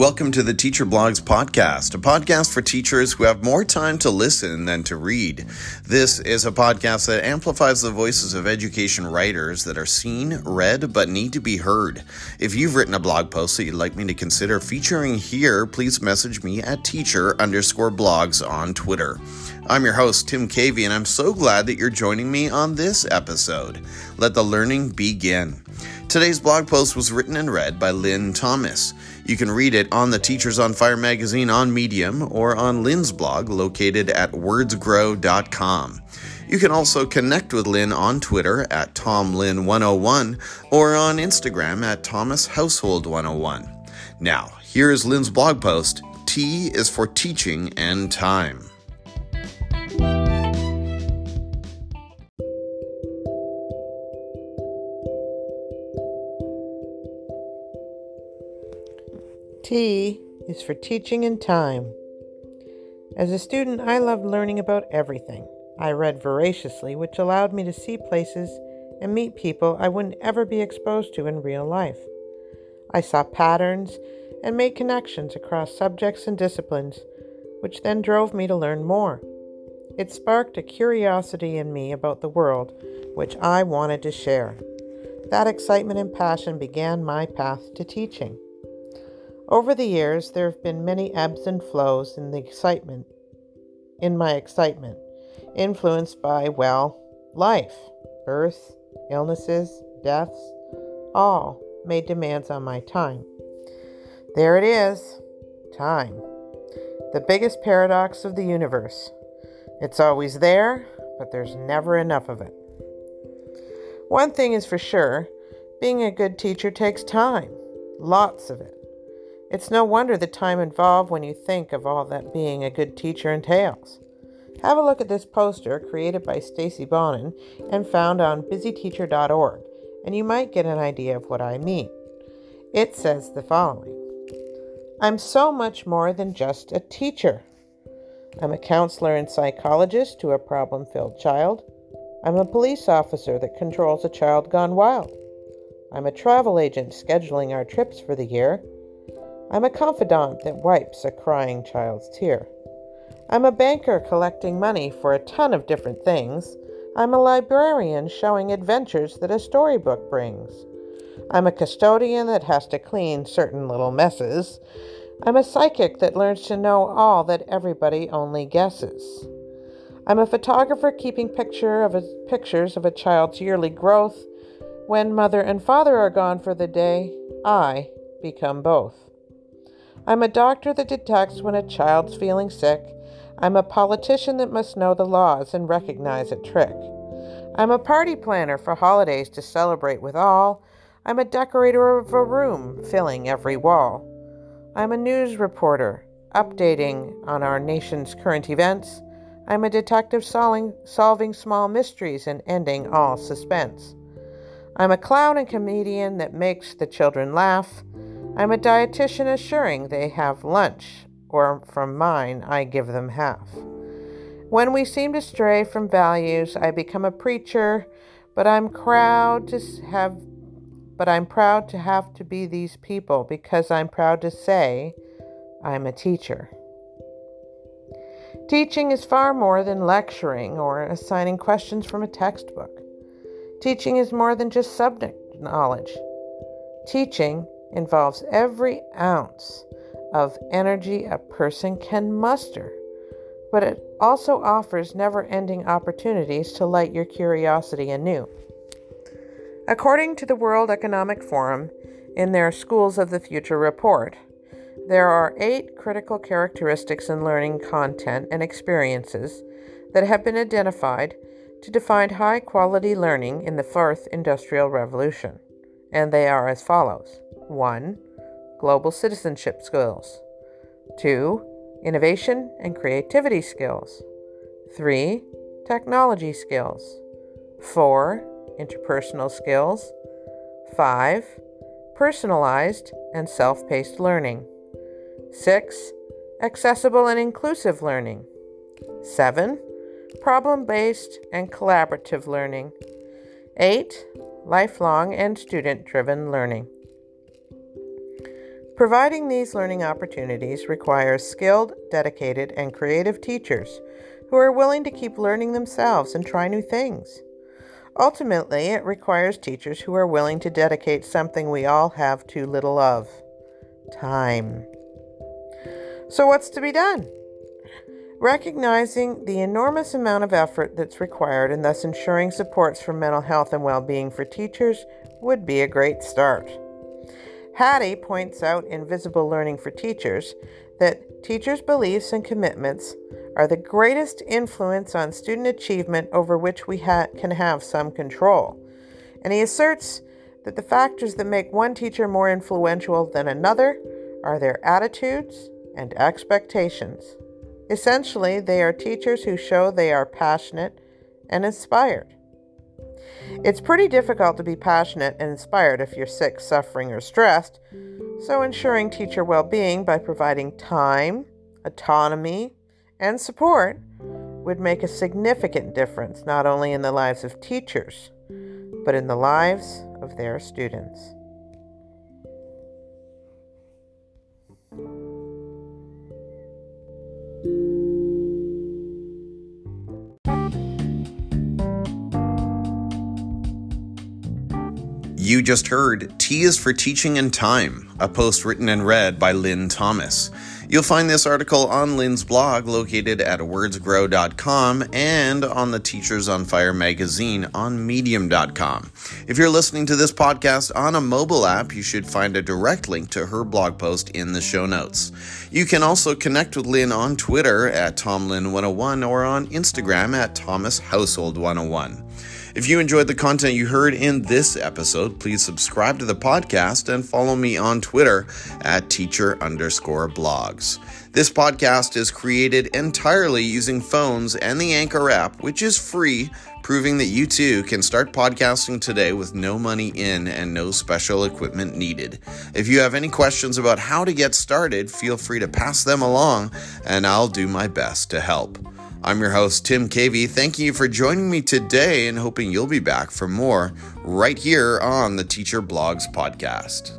Welcome to the Teacher Blogs Podcast, a podcast for teachers who have more time to listen than to read. This is a podcast that amplifies the voices of education writers that are seen, read, but need to be heard. If you've written a blog post that you'd like me to consider featuring here, please message me at teacher underscore blogs on Twitter. I'm your host, Tim Cavey, and I'm so glad that you're joining me on this episode. Let the learning begin. Today's blog post was written and read by Lynn Thomas. You can read it on the Teachers on Fire magazine on Medium or on Lynn's blog located at wordsgrow.com. You can also connect with Lynn on Twitter at TomLynn101 or on Instagram at ThomasHousehold101. Now, here is Lynn's blog post T is for teaching and time. T is for teaching and time. As a student, I loved learning about everything. I read voraciously, which allowed me to see places and meet people I wouldn't ever be exposed to in real life. I saw patterns and made connections across subjects and disciplines, which then drove me to learn more. It sparked a curiosity in me about the world, which I wanted to share. That excitement and passion began my path to teaching. Over the years, there have been many ebbs and flows in the excitement, in my excitement, influenced by, well, life, birth, illnesses, deaths, all made demands on my time. There it is time. The biggest paradox of the universe. It's always there, but there's never enough of it. One thing is for sure being a good teacher takes time, lots of it. It's no wonder the time involved when you think of all that being a good teacher entails. Have a look at this poster created by Stacy Bonin and found on busyteacher.org, and you might get an idea of what I mean. It says the following I'm so much more than just a teacher. I'm a counselor and psychologist to a problem filled child. I'm a police officer that controls a child gone wild. I'm a travel agent scheduling our trips for the year. I'm a confidant that wipes a crying child's tear. I'm a banker collecting money for a ton of different things. I'm a librarian showing adventures that a storybook brings. I'm a custodian that has to clean certain little messes. I'm a psychic that learns to know all that everybody only guesses. I'm a photographer keeping picture of a, pictures of a child's yearly growth. When mother and father are gone for the day, I become both. I'm a doctor that detects when a child's feeling sick. I'm a politician that must know the laws and recognize a trick. I'm a party planner for holidays to celebrate with all. I'm a decorator of a room, filling every wall. I'm a news reporter, updating on our nation's current events. I'm a detective solving, solving small mysteries and ending all suspense. I'm a clown and comedian that makes the children laugh. I'm a dietitian assuring they have lunch, or from mine, I give them half. When we seem to stray from values, I become a preacher, but I'm proud to have but I'm proud to have to be these people because I'm proud to say I'm a teacher. Teaching is far more than lecturing or assigning questions from a textbook. Teaching is more than just subject knowledge. Teaching involves every ounce of energy a person can muster, but it also offers never ending opportunities to light your curiosity anew. According to the World Economic Forum, in their Schools of the Future report, there are eight critical characteristics in learning content and experiences that have been identified to define high quality learning in the fourth industrial revolution, and they are as follows 1. Global citizenship skills. 2. Innovation and creativity skills. 3. Technology skills. 4. Interpersonal skills. 5. Personalized and self paced learning. 6. Accessible and inclusive learning. 7. Problem based and collaborative learning. 8. Lifelong and student driven learning. Providing these learning opportunities requires skilled, dedicated, and creative teachers who are willing to keep learning themselves and try new things. Ultimately, it requires teachers who are willing to dedicate something we all have too little of time. So, what's to be done? Recognizing the enormous amount of effort that's required and thus ensuring supports for mental health and well being for teachers would be a great start. Hattie points out in Visible Learning for Teachers that teachers' beliefs and commitments are the greatest influence on student achievement over which we ha- can have some control. And he asserts that the factors that make one teacher more influential than another are their attitudes and expectations. Essentially, they are teachers who show they are passionate and inspired. It's pretty difficult to be passionate and inspired if you're sick, suffering, or stressed, so ensuring teacher well being by providing time, autonomy, and support would make a significant difference not only in the lives of teachers, but in the lives of their students. You just heard T is for Teaching in Time, a post written and read by Lynn Thomas. You'll find this article on Lynn's blog located at wordsgrow.com and on the Teachers on Fire magazine on medium.com. If you're listening to this podcast on a mobile app, you should find a direct link to her blog post in the show notes. You can also connect with Lynn on Twitter at TomLynn101 or on Instagram at ThomasHousehold101. If you enjoyed the content you heard in this episode, please subscribe to the podcast and follow me on Twitter at teacher underscore blogs. This podcast is created entirely using phones and the Anchor app, which is free, proving that you too can start podcasting today with no money in and no special equipment needed. If you have any questions about how to get started, feel free to pass them along, and I'll do my best to help. I'm your host, Tim Cavey. Thank you for joining me today and hoping you'll be back for more right here on the Teacher Blogs Podcast.